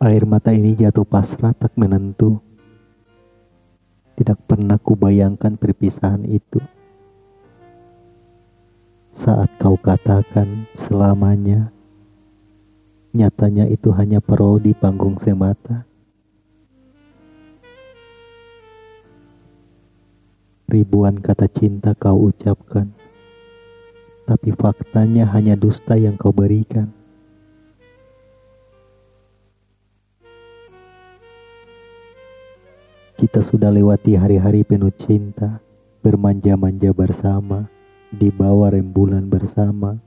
Air mata ini jatuh pasrah tak menentu. Tidak pernah kubayangkan perpisahan itu. Saat kau katakan selamanya, nyatanya itu hanya parodi panggung semata. Ribuan kata cinta kau ucapkan, tapi faktanya hanya dusta yang kau berikan. Kita sudah lewati hari-hari penuh cinta, bermanja-manja bersama, di bawah rembulan bersama.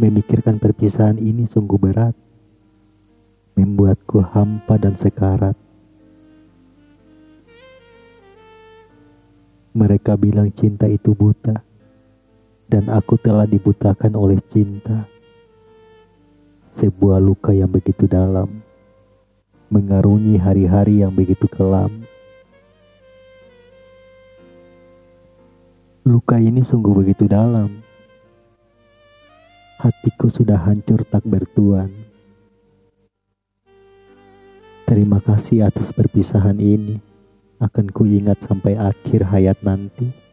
Memikirkan perpisahan ini sungguh berat, membuatku hampa dan sekarat. Mereka bilang cinta itu buta, dan aku telah dibutakan oleh cinta. Sebuah luka yang begitu dalam, mengarungi hari-hari yang begitu kelam. Luka ini sungguh begitu dalam. Hatiku sudah hancur tak bertuan. Terima kasih atas perpisahan ini akan kuingat sampai akhir hayat nanti.